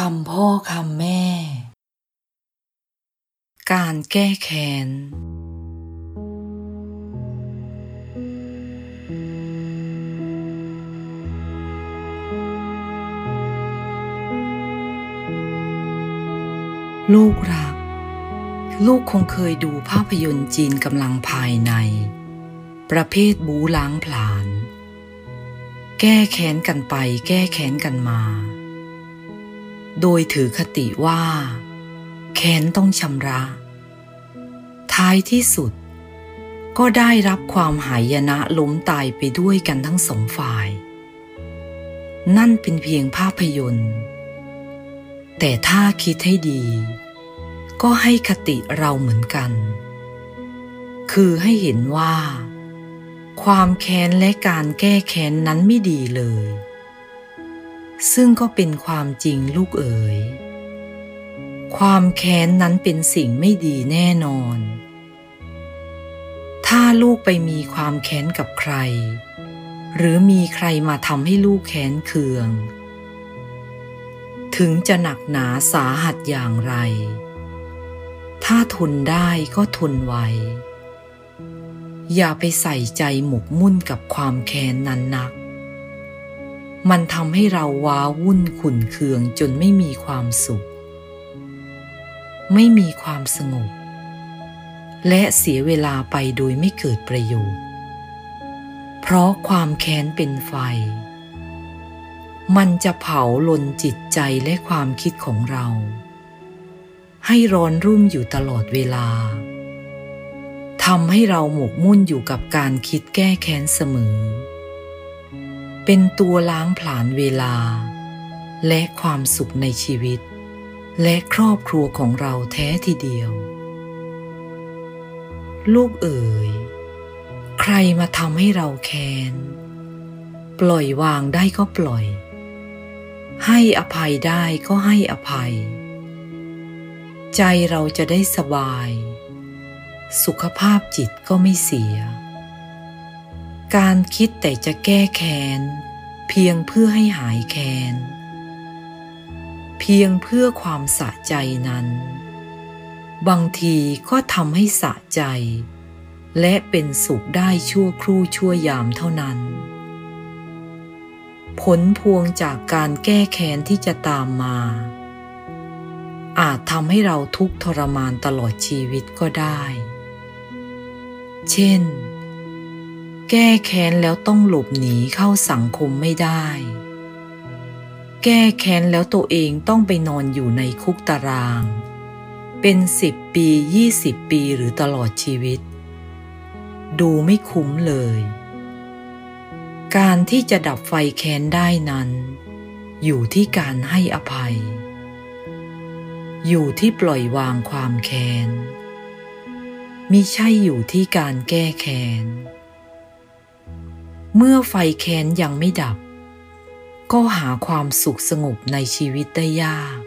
คำพ่อคำแม่ การแก้แค้นลูกรัก ลูกคงเคยดูภาพยนตร์จีนกำลังภายใน ประเภทบูล้างผลาญ แก้แค้นกันไป แก้แค้นกันมา โดยถือคติว่า แค้นต้องชำระ ท้ายที่สุด ก็ได้รับความหายนะล้มตายไปด้วยกันทั้งสองฝ่าย นั่นเป็นเพียงภาพยนตร์ แต่ถ้าคิดให้ดี ก็ให้คติเราเหมือนกัน คือให้เห็นว่า ความแค้นและการแก้แค้นนั้นไม่ดีเลย ซึ่งก็เป็นความจริงลูกเอ๋ย ความแค้นนั้นเป็นสิ่งไม่ดีแน่นอน ถ้าลูกไปมีความแค้นกับใคร หรือมีใครมาทำให้ลูกแค้นเคือง ถึงจะหนักหนาสาหัสอย่างไร ถ้าทนได้ก็ทนไว้อย่าไปใส่ใจหมกมุ่นกับความแค้นนั้นนัก มันทำให้เราว้าวุ่นขุนเคืองจนไม่มีความสุข ไม่มีความสงบ และเสียเวลาไปโดยไม่เกิดประโยชน์ เพราะความแค้นเป็นไฟ มันจะเผาลนจิตใจและความคิดของเรา ให้ร้อนรุ่มอยู่ตลอดเวลาทำให้เราหมกมุ่นอยู่กับการคิดแก้แค้นเสมอ เป็นตัวล้างผลาญเวลา และความสุขในชีวิต และครอบครัวของเราแท้ทีเดียว ลูกเอ๋ย ใครมาทำให้เราแค้น ปล่อยวางได้ก็ปล่อย ให้อภัยได้ก็ให้อภัย ใจเราจะได้สบาย สุขภาพจิตก็ไม่เสีย การคิดแต่จะแก้แค้นเพียงเพื่อให้หายแค้น เพียงเพื่อความสะใจนั้น บางทีก็ทำให้สะใจ และเป็นสุขได้ชั่วครู่ชั่วยามเท่านั้น ผลพวงจากการแก้แค้นที่จะตามมา อาจทำให้เราทุกข์ทรมานตลอดชีวิตก็ได้ เช่น แก้แค้นแล้วต้องหลบหนีเข้าสังคมไม่ได้ แก้แค้นแล้วตัวเองต้องไปนอนอยู่ในคุกตาราง เป็นสิบปียี่สิบปีหรือตลอดชีวิต ดูไม่คุ้มเลย การที่จะดับไฟแค้นได้นั้น อยู่ที่การให้อภัย อยู่ที่ปล่อยวางความแค้นมิใช่อยู่ที่การแก้แค้น เมื่อไฟแค้นยังไม่ดับ ก็หาความสุขสงบในชีวิตได้ยาก